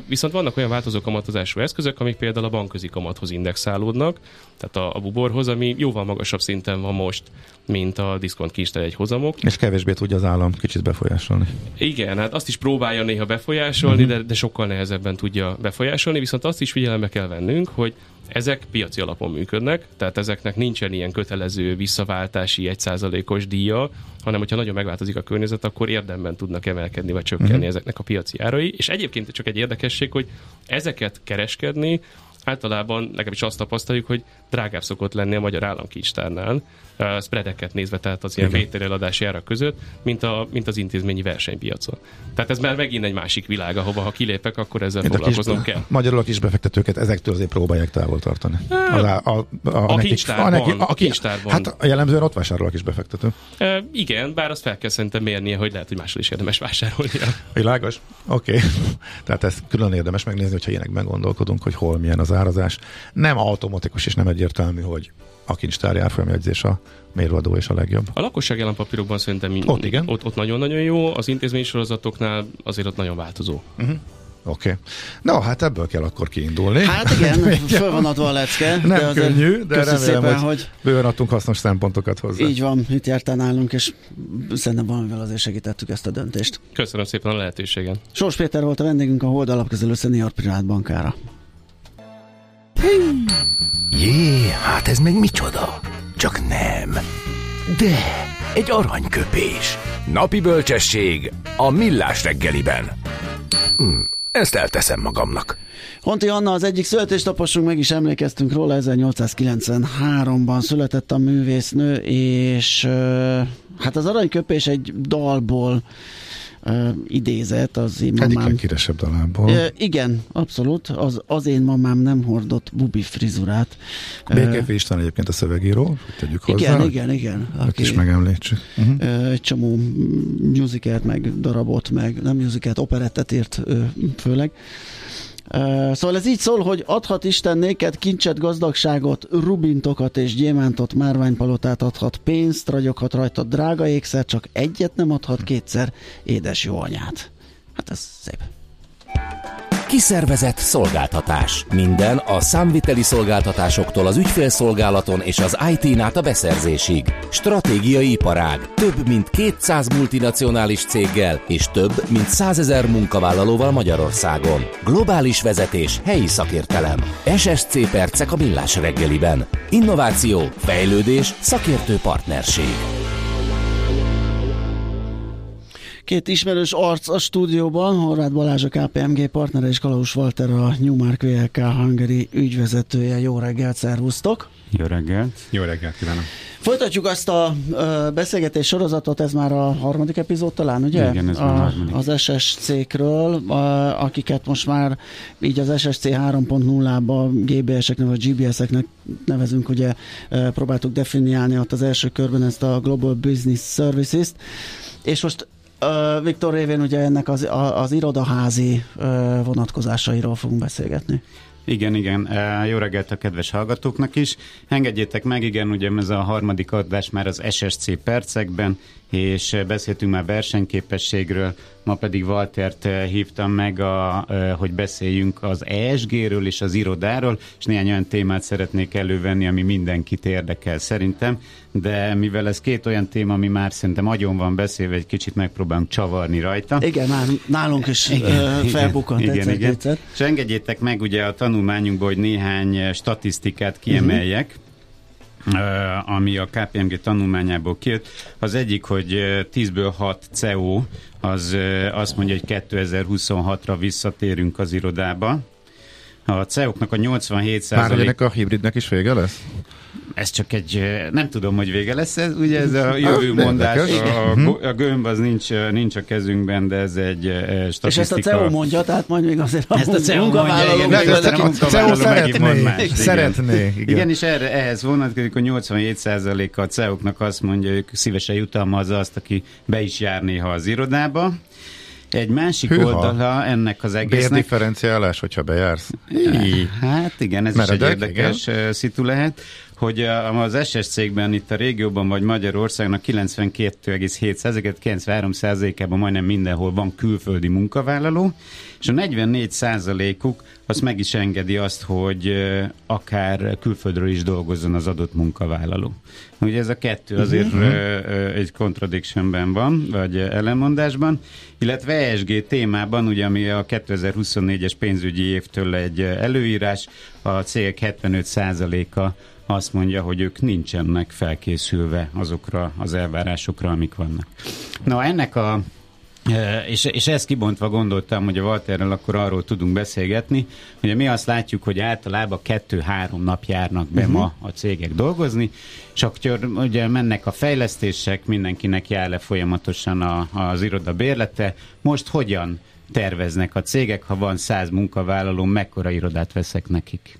Viszont vannak olyan változó kamatozású eszközök, amik például a bankközi kamathoz indexálódnak, tehát a, a buborhoz, ami jóval magasabb szinten van most, mint a diszkont kincstár egy hozamok. És kevésbé tudja az állam kicsit befolyásolni. Igen, hát azt is próbálja néha befolyásolni, uh-huh. de, de sokkal nehezebben tudja befolyásolni, viszont azt is figyelembe kell vennünk, hogy ezek piaci alapon működnek, tehát ezeknek nincsen ilyen kötelező visszaváltási egyszázalékos díja, hanem hogyha nagyon megváltozik a környezet, akkor érdemben tudnak emelkedni vagy csökkenni uh-huh. ezeknek a piaci árai. És egyébként csak egy érdekesség, hogy ezeket kereskedni általában legalábbis azt tapasztaljuk, hogy drágább szokott lenni a magyar államkincstárnál, uh, spreadeket nézve, tehát az ilyen vételeladási árak között, mint, a, mint az intézményi versenypiacon. Tehát ez már megint egy másik világ, ahova ha kilépek, akkor ezzel Én foglalkoznom kell. Magyarul a kis befektetőket ezektől azért próbálják távol tartani. Az a, a, a, a, a, kincstárban, a, neki, a, a kincstárban. Hát jellemzően ott vásárol a kis befektető. E, igen, bár azt fel kell szerintem mérnie, hogy lehet, hogy máshol is érdemes vásárolni. Világos? Oké. Okay. Tehát ez külön érdemes megnézni, hogyha ilyenekben gondolkodunk, hogy hol milyen az árazás. Nem automatikus és nem egyértelmű, hogy a kincstári árfolyamjegyzés a mérvadó és a legjobb. A lakosság papírokban szerintem ott, igen. ott, ott nagyon-nagyon jó, az intézmény sorozatoknál azért ott nagyon változó. Uh-huh. Oké. Okay. No, hát ebből kell akkor kiindulni. Hát igen, föl van adva a lecke. Nem de könnyű, de remélem, szépen, hogy, hogy bőven adtunk hasznos szempontokat hozzá. Így van, itt jártál nálunk, és szerintem valamivel azért segítettük ezt a döntést. Köszönöm szépen a lehetőségen. Sors Péter volt a vendégünk a Hold alapkezelő Senior Privát Bankára. Jé, hát ez meg micsoda? Csak nem. De, egy aranyköpés. Napi bölcsesség a millás reggeliben. Hm, ezt elteszem magamnak. Honti Anna az egyik születésnaposunk, meg is emlékeztünk róla, 1893-ban született a művésznő, és hát az aranyköpés egy dalból uh, idézet az én Egyik mamám... legkíresebb dalából. Uh, igen, abszolút. Az, az én mamám nem hordott bubi frizurát. Békefi István egyébként a szövegíró, tegyük hozzá. Igen, igen, igen. Aki, is megemlítsük. Uh-huh. Egy csomó musicalt, meg darabot, meg nem musicalt, operettet írt főleg. Uh, szóval ez így szól, hogy adhat Isten néked kincset, gazdagságot, rubintokat és gyémántot, márványpalotát adhat, pénzt, ragyoghat rajta drága ékszer, csak egyet nem adhat kétszer, édes jó anyát. Hát ez szép. Kiszervezett szolgáltatás. Minden a számviteli szolgáltatásoktól az ügyfélszolgálaton és az IT-n át a beszerzésig. Stratégiai iparág. Több mint 200 multinacionális céggel és több mint 100 ezer munkavállalóval Magyarországon. Globális vezetés, helyi szakértelem. SSC Percek a Millás reggeliben. Innováció, fejlődés, szakértő partnerség. Két ismerős arc a stúdióban, Horváth Balázs a KPMG partnere és Kalaus Walter a Newmark VLK Hungary ügyvezetője. Jó reggelt, szervusztok! Jó reggelt! Jó reggelt kívánok! Folytatjuk azt a ö, beszélgetés sorozatot, ez már a harmadik epizód talán, ugye? Igen, ez a, a harmadik. Az SSC-kről, a, akiket most már így az SSC 3.0-ba GBS-eknek vagy GBS-eknek nevezünk, ugye próbáltuk definiálni ott az első körben ezt a Global Business Services-t, és most Viktor révén ugye ennek az, az irodaházi vonatkozásairól fogunk beszélgetni. Igen, igen. Jó reggelt a kedves hallgatóknak is. Engedjétek meg, igen, ugye ez a harmadik adás már az SSC percekben, és beszéltünk már versenyképességről, ma pedig Waltert hívtam meg, a, hogy beszéljünk az ESG-ről és az irodáról, és néhány olyan témát szeretnék elővenni, ami mindenkit érdekel szerintem, de mivel ez két olyan téma, ami már szerintem agyon van beszélve, egy kicsit megpróbálunk csavarni rajta. Igen, már nálunk is igen, felbukkant igen, egyszer, igen. egyszer. És engedjétek meg ugye a tanulmányunkból, hogy néhány statisztikát kiemeljek. Uh-huh ami a KPMG tanulmányából kijött. Az egyik, hogy 10-ből 6 CEO, az azt mondja, hogy 2026-ra visszatérünk az irodába. A CEO-knak a 87 Már ennek a hibridnek is vége lesz? Ez csak egy, nem tudom, hogy vége lesz ez, ugye ez a jövő mondás, a, mhm. a gömb az nincs, nincs a kezünkben, de ez egy statisztika. És ezt a CEO mondja, tehát majd még azért a ezt a CEO mondja, igen, a CEO szeretné, más, szeretné, igen. igen. és erre, ehhez vonatkozik, hogy 87%-a a CEO-knak azt mondja, hogy szívesen jutalmazza azt, aki be is jár néha az irodába. Egy másik Hűha. oldala ennek az egésznek... Bérdifferenciálás, hogyha bejársz? Hát igen, ez Meredek, is egy érdekes igen. szitu lehet hogy az SS cégben itt a régióban vagy Magyarországnak 92,7 93 ában majdnem mindenhol van külföldi munkavállaló, és a 44 százalékuk azt meg is engedi azt, hogy akár külföldről is dolgozzon az adott munkavállaló. Ugye ez a kettő mhm. azért uh-huh. egy contradictionben van, vagy ellenmondásban, illetve ESG témában, ugye ami a 2024-es pénzügyi évtől egy előírás, a cégek 75 százaléka azt mondja, hogy ők nincsenek felkészülve azokra az elvárásokra, amik vannak. Na ennek a e, és, és ezt kibontva gondoltam, hogy a Walterrel akkor arról tudunk beszélgetni, hogy mi azt látjuk, hogy általában kettő-három nap járnak be uh-huh. ma a cégek dolgozni, csak ugye mennek a fejlesztések, mindenkinek jár le folyamatosan a, az iroda bérlete. Most hogyan terveznek a cégek, ha van száz munkavállaló, mekkora irodát veszek nekik?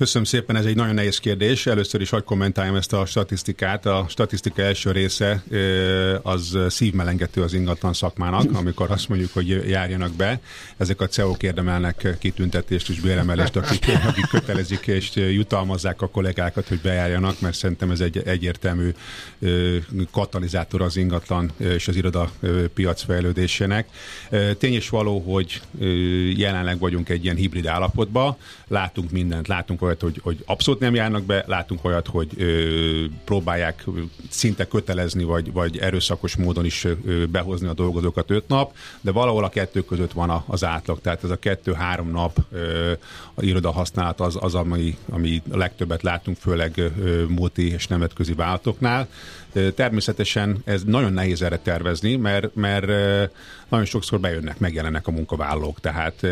Köszönöm szépen, ez egy nagyon nehéz kérdés. Először is hagy kommentáljam ezt a statisztikát. A statisztika első része az szívmelengető az ingatlan szakmának, amikor azt mondjuk, hogy járjanak be. Ezek a CEO-k érdemelnek kitüntetést és béremelést, akik, akik kötelezik és jutalmazzák a kollégákat, hogy bejárjanak, mert szerintem ez egy egyértelmű katalizátor az ingatlan és az iroda piac fejlődésének. Tény és való, hogy jelenleg vagyunk egy ilyen hibrid állapotban, látunk mindent, látunk olyat, hogy, hogy abszolút nem járnak be, látunk olyat, hogy ö, próbálják szinte kötelezni, vagy, vagy erőszakos módon is ö, behozni a dolgozókat öt nap, de valahol a kettő között van a, az átlag, tehát ez a kettő-három nap ö, a iroda használat az, az ami, ami a legtöbbet látunk, főleg ö, multi és nemetközi vállalatoknál. Természetesen ez nagyon nehéz erre tervezni, mert, mert nagyon sokszor bejönnek, megjelennek a munkavállalók. Tehát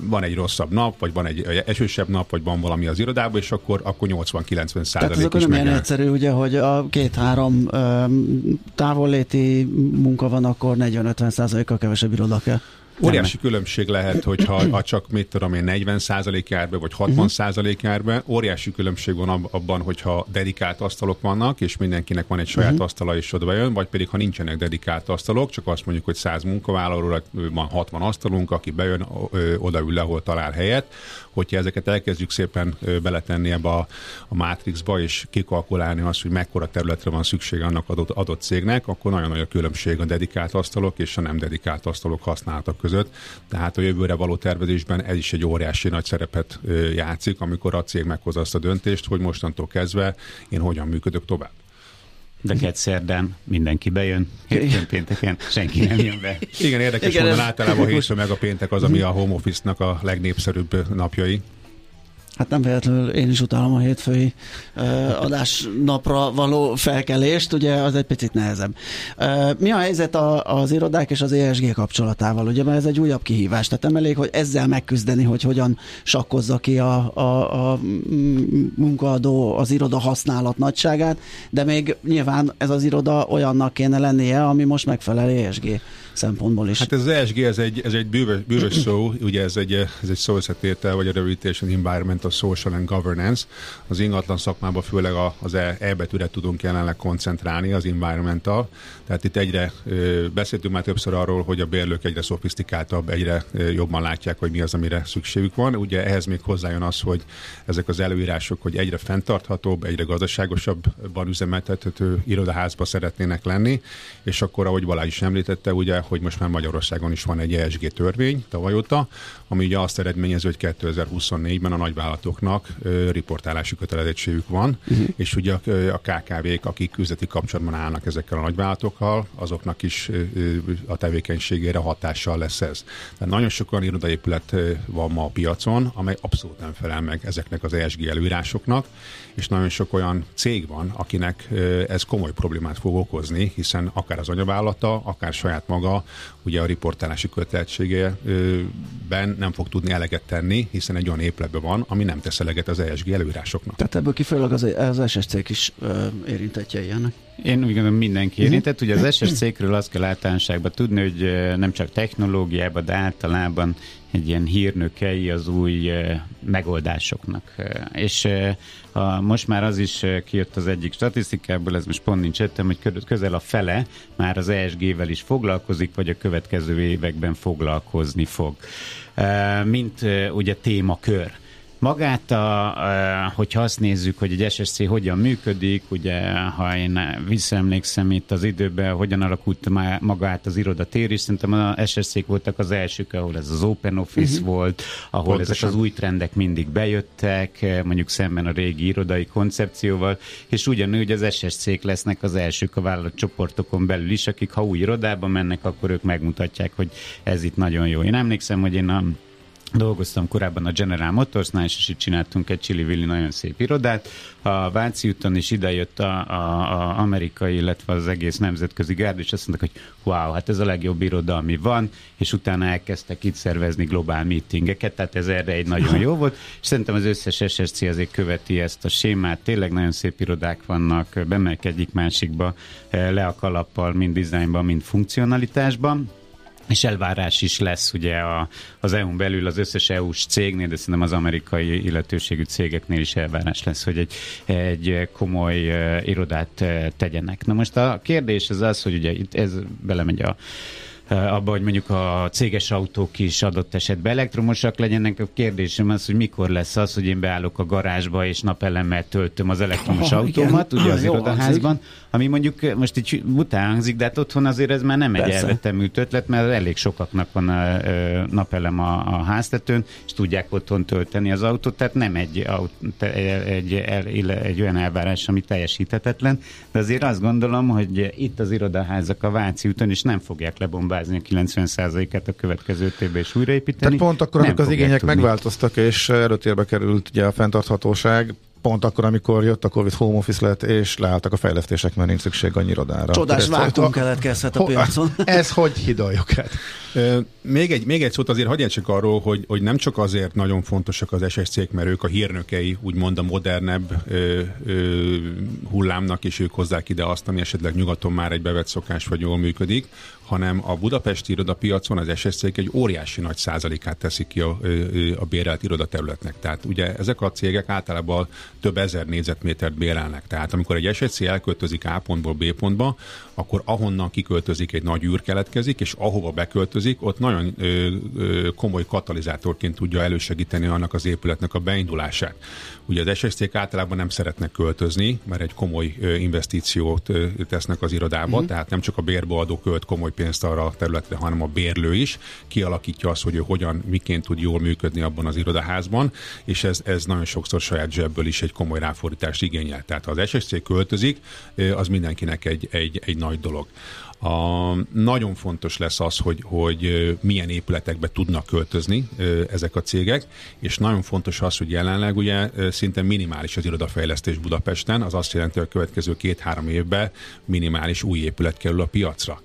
van egy rosszabb nap, vagy van egy esősebb nap, vagy van valami az irodába, és akkor, akkor 80-90 százalék Tehát ez nem ilyen egyszerű, ugye, hogy a két-három távolléti munka van, akkor 40-50 százalékkal kevesebb iroda kell. Óriási különbség lehet, hogyha ha csak mit tudom én 40 százalék jár be, vagy 60 százalék jár be. Óriási különbség van abban, hogyha dedikált asztalok vannak, és mindenkinek van egy saját uh-huh. asztala, és oda bejön, vagy pedig ha nincsenek dedikált asztalok, csak azt mondjuk, hogy 100 munkavállalóra van 60 asztalunk, aki bejön, odaül le, ahol talál helyet, hogyha ezeket elkezdjük szépen beletenni ebbe a, a Matrixba, és kikalkulálni azt, hogy mekkora területre van szüksége annak adott, adott cégnek, akkor nagyon nagy a különbség a dedikált asztalok és a nem dedikált asztalok használatok között. Tehát a jövőre való tervezésben ez is egy óriási nagy szerepet játszik, amikor a cég meghozza azt a döntést, hogy mostantól kezdve én hogyan működök tovább de kett szerdán mindenki bejön, hétfőn pénteken senki nem jön be. Igen, érdekes Igen, módon általában a hétfő meg a péntek az, ami a home office-nak a legnépszerűbb napjai. Hát nem véletlenül én is utálom a hétfői uh, adásnapra való felkelést, ugye az egy picit nehezebb. Uh, mi a helyzet a, az irodák és az ESG kapcsolatával? Ugye, mert ez egy újabb kihívás, tehát nem elég, hogy ezzel megküzdeni, hogy hogyan sakkozza ki a, a, a munkaadó az iroda használat nagyságát, de még nyilván ez az iroda olyannak kéne lennie, ami most megfelel ESG szempontból is. Hát ez az ESG, ez egy, ez egy bűvös, bűvös szó, ugye ez egy, ez egy szó összetétel, vagy a Reputation Environmental Social and Governance. Az ingatlan szakmában főleg az E, e betűre tudunk jelenleg koncentrálni, az environmental. Tehát itt egyre beszéltünk már többször arról, hogy a bérlők egyre szofisztikáltabb, egyre jobban látják, hogy mi az, amire szükségük van. Ugye ehhez még hozzájön az, hogy ezek az előírások, hogy egyre fenntarthatóbb, egyre gazdaságosabban üzemeltethető irodaházba szeretnének lenni, és akkor, ahogy Balázs is említette, ugye hogy most már Magyarországon is van egy ESG törvény tavaly óta, ami ugye azt eredményező, hogy 2024-ben a nagyvállalatoknak riportálási kötelezettségük van, uh-huh. és ugye a, KKV-k, akik üzleti kapcsolatban állnak ezekkel a nagyvállalatokkal, azoknak is a tevékenységére hatással lesz ez. Tehát nagyon sok olyan irodaépület van ma a piacon, amely abszolút nem felel meg ezeknek az ESG előírásoknak, és nagyon sok olyan cég van, akinek ez komoly problémát fog okozni, hiszen akár az anyavállalata, akár saját maga ugye a riportálási kötelezettségében nem fog tudni eleget tenni, hiszen egy olyan épületben van, ami nem tesz eleget az ESG előírásoknak. Tehát ebből kifolyólag az, az SSC-k is ö, érintettjei ennek? Én úgy gondolom mindenki mhm. érintett. Ugye az SSC-kről azt kell általánosságban tudni, hogy nem csak technológiában, de általában egy ilyen hírnökei az új megoldásoknak. És a, most már az is kijött az egyik statisztikából, ez most pont nincs ettem, hogy közel a fele már az ESG-vel is foglalkozik, vagy a következő években foglalkozni fog. Mint ugye témakör. Magát, a, a, hogyha azt nézzük, hogy egy SSC hogyan működik, ugye, ha én visszaemlékszem itt az időben, hogyan alakult magát az irodatér is, szerintem a SSC-k voltak az elsők, ahol ez az Open Office uh-huh. volt, ahol Pontosan. ezek az új trendek mindig bejöttek, mondjuk szemben a régi irodai koncepcióval, és ugyanúgy az SSC-k lesznek az elsők a vállalatcsoportokon belül is, akik ha új irodába mennek, akkor ők megmutatják, hogy ez itt nagyon jó. Én emlékszem, hogy én a Dolgoztam korábban a General Motorsnál, és itt csináltunk egy Chili nagyon szép irodát. A Váci úton is idejött a, a, a amerikai, illetve az egész nemzetközi gárd, és azt mondták, hogy wow, hát ez a legjobb iroda, ami van, és utána elkezdtek itt szervezni globál meetingeket, tehát ez erre egy nagyon jó volt, és szerintem az összes SSC azért követi ezt a sémát, tényleg nagyon szép irodák vannak, bemelk egyik másikba, le a kalappal, mind dizájnban, mind funkcionalitásban és elvárás is lesz ugye a, az EU-n belül az összes EU-s cégnél, de szerintem az amerikai illetőségű cégeknél is elvárás lesz, hogy egy, egy komoly uh, irodát uh, tegyenek. Na most a kérdés az az, hogy ugye itt ez belemegy a abba, hogy mondjuk a céges autók is adott esetben elektromosak legyenek. A kérdésem az, hogy mikor lesz az, hogy én beállok a garázsba és napelemmel töltöm az elektromos oh, autómat, igen. ugye az irodaházban, ami mondjuk most így bután hangzik, de hát otthon azért ez már nem egy elvetemült ötlet, mert elég sokaknak van a, a napelem a, a háztetőn, és tudják otthon tölteni az autót, tehát nem egy, egy, egy, egy olyan elvárás, ami teljesíthetetlen, de azért azt gondolom, hogy itt az irodaházak a Váci úton is nem fogják lebombázni a 90%-át a következő évben és újraépíteni. Tehát pont akkor, amikor az igények tudni. megváltoztak, és előtérbe került ugye a fenntarthatóság, pont akkor, amikor jött a Covid home office lett, és leálltak a fejlesztések, mert nincs szükség annyi irodára. Csodás vákum keletkezhet a piacon. Ez hogy hidaljuk hát? Még egy, még egy szót azért hagyjál csak arról, hogy, hogy nem csak azért nagyon fontosak az SSC-k, mert ők a hírnökei, úgymond a modernebb ö, ö, hullámnak, és ők hozzák ide azt, ami esetleg nyugaton már egy bevett szokás vagy jól működik, hanem a budapesti irodapiacon az ssc egy óriási nagy százalékát teszik ki a, a bérelt irodaterületnek. Tehát ugye ezek a cégek általában több ezer négyzetmétert bérelnek. Tehát amikor egy SSC elköltözik A pontból B pontba, akkor ahonnan kiköltözik egy nagy űr keletkezik, és ahova beköltözik, ott nagyon ö, ö, komoly katalizátorként tudja elősegíteni annak az épületnek a beindulását. Ugye az SSC általában nem szeretnek költözni, mert egy komoly investíciót tesznek az irodába, mm. tehát nem csak a bérbeadó költ komoly pénzt arra a területre, hanem a bérlő is kialakítja azt, hogy ő hogyan, miként tud jól működni abban az irodaházban, és ez, ez nagyon sokszor saját zsebből is egy komoly ráfordítást igényel. Tehát ha az SSC költözik, az mindenkinek egy, egy, egy nagy dolog. A, nagyon fontos lesz az, hogy, hogy milyen épületekbe tudnak költözni ezek a cégek, és nagyon fontos az, hogy jelenleg ugye szinte minimális az irodafejlesztés Budapesten, az azt jelenti, hogy a következő két-három évben minimális új épület kerül a piacra.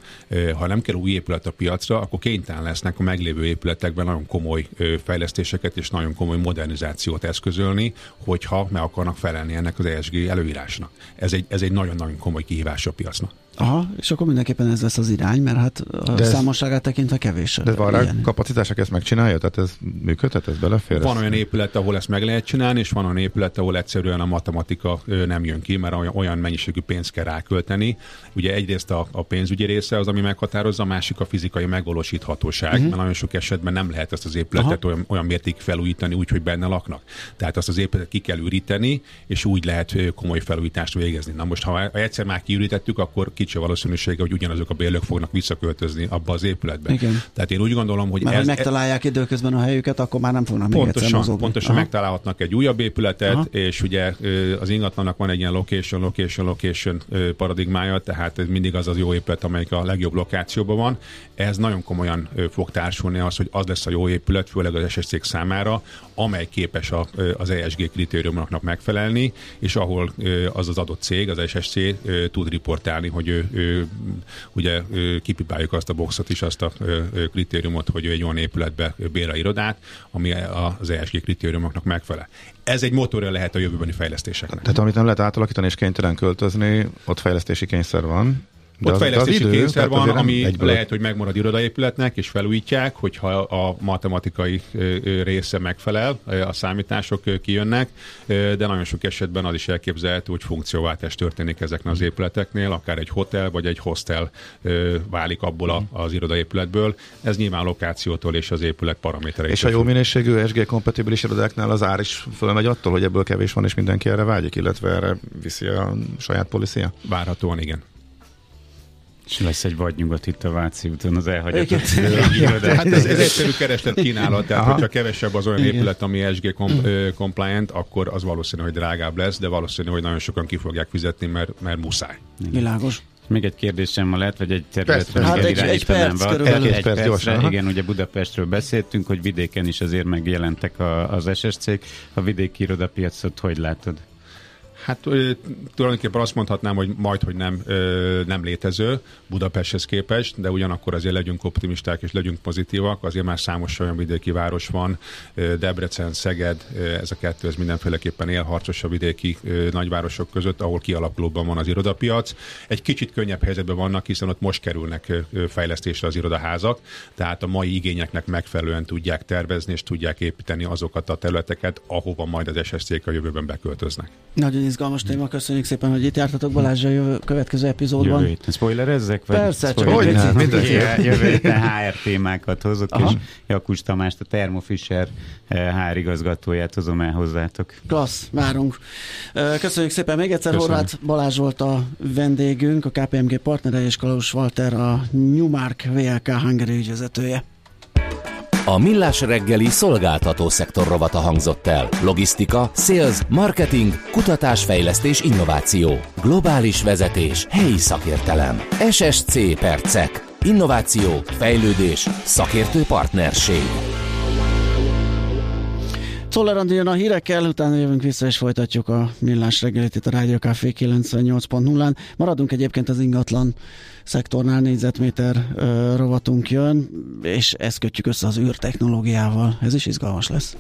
Ha nem kell új épület a piacra, akkor kénytelen lesznek a meglévő épületekben nagyon komoly fejlesztéseket és nagyon komoly modernizációt eszközölni, hogyha meg akarnak felelni ennek az ESG előírásnak. Ez egy, ez egy nagyon-nagyon komoly kihívás a piacnak. Aha, és akkor mindenképpen ez lesz az irány, mert hát a de számosságát tekintve kevés. De van rá kapacitások ezt megcsinálja? Tehát ez működhet, ez belefér? Van olyan épület, ahol ezt meg lehet csinálni, és van olyan épület, ahol egyszerűen a matematika nem jön ki, mert olyan mennyiségű pénzt kell rákölteni. Ugye egyrészt a, a pénzügyi része az, ami meghatározza, a másik a fizikai megvalósíthatóság, uh-huh. mert nagyon sok esetben nem lehet ezt az épületet olyan, olyan mértékig felújítani, úgy, hogy benne laknak. Tehát azt az épületet ki kell üríteni, és úgy lehet komoly felújítást végezni. Na most, ha egyszer már kiürítettük, akkor kicsi a valószínűsége, hogy ugyanazok a bérlők fognak visszaköltözni abba az épületbe. Igen. Tehát én úgy gondolom, hogy Mert ez, ha megtalálják időközben a helyüket, akkor már nem fognak pontosan, még Pontosan Aha. megtalálhatnak egy újabb épületet, Aha. és ugye az ingatlannak van egy ilyen location, location, location paradigmája, tehát ez mindig az az jó épület, amelyik a legjobb lokációban van. Ez nagyon komolyan fog társulni az, hogy az lesz a jó épület, főleg az SSC számára, amely képes a, az ESG kritériumoknak megfelelni, és ahol az az adott cég, az SSC tud riportálni, hogy ő ugye kipipáljuk azt a boxot is, azt a kritériumot, hogy ő egy olyan épületbe bére irodát, ami az ESG kritériumoknak megfelel. Ez egy motorja lehet a jövőbeni fejlesztéseknek. Tehát amit nem lehet átalakítani és kénytelen költözni, ott fejlesztési kényszer van. De Ott az, fejlesztési az idő, kényszer van, ami egyből... lehet, hogy megmarad irodaépületnek, és felújítják, hogyha a matematikai része megfelel, a számítások kijönnek, de nagyon sok esetben az is elképzelhető, hogy funkcióváltás történik ezeknek az épületeknél, akár egy hotel vagy egy hostel válik abból az irodaépületből. Ez nyilván lokációtól és az épület paraméterei. És a jó minőségű SG kompatibilis irodáknál az ár is fölmegy attól, hogy ebből kevés van, és mindenki erre vágyik, illetve erre viszi a saját policia? Várhatóan igen. És lesz egy vadnyugat itt a Váci úton, az elhagyott. Hát ez, ez egyszerű kereslet kínálat, tehát Aha. hogyha kevesebb az olyan Igen. épület, ami SG compliant, akkor az valószínű, hogy drágább lesz, de valószínű, hogy nagyon sokan ki fogják fizetni, mert, mert muszáj. Világos. Még egy kérdésem lehet, vagy egy területre hát egy, egy perc, körülbelül. Egy, egy perc, gyorsan, igen, ugye Budapestről beszéltünk, hogy vidéken is azért megjelentek a, az SSC-k. A vidéki irodapiacot hogy látod? Hát tulajdonképpen azt mondhatnám, hogy majd, hogy nem, nem létező Budapesthez képest, de ugyanakkor azért legyünk optimisták és legyünk pozitívak. Azért már számos olyan vidéki város van, Debrecen, Szeged, ez a kettő, ez mindenféleképpen élharcos a vidéki nagyvárosok között, ahol kialakulóban van az irodapiac. Egy kicsit könnyebb helyzetben vannak, hiszen ott most kerülnek fejlesztésre az irodaházak, tehát a mai igényeknek megfelelően tudják tervezni és tudják építeni azokat a területeket, ahova majd az SSC-k a jövőben beköltöznek. Nagyon izgalmas téma, köszönjük szépen, hogy itt jártatok Balázs a jövő, következő epizódban. Jövő spoilerezzek? Vagy Persze, csak hogy nem, Jövő héten HR témákat hozok, Aha. és Jakus Tamást, a Thermo Fisher HR igazgatóját hozom el hozzátok. Klassz, várunk. Köszönjük szépen még egyszer, Köszönjük. Horváth Balázs volt a vendégünk, a KPMG partnere, és Kalós Walter a Newmark VLK Hungary ügyvezetője. A Millás reggeli szolgáltató szektor rovata hangzott el. Logisztika, sales, marketing, kutatásfejlesztés, innováció. Globális vezetés, helyi szakértelem. SSC Percek. Innováció, fejlődés, szakértő partnerség. Czoller jön a hírekkel, utána jövünk vissza és folytatjuk a millás reggelit itt a Rádió Café 98.0-án. Maradunk egyébként az ingatlan szektornál négyzetméter rovatunk jön, és ezt kötjük össze az űrtechnológiával. Ez is izgalmas lesz.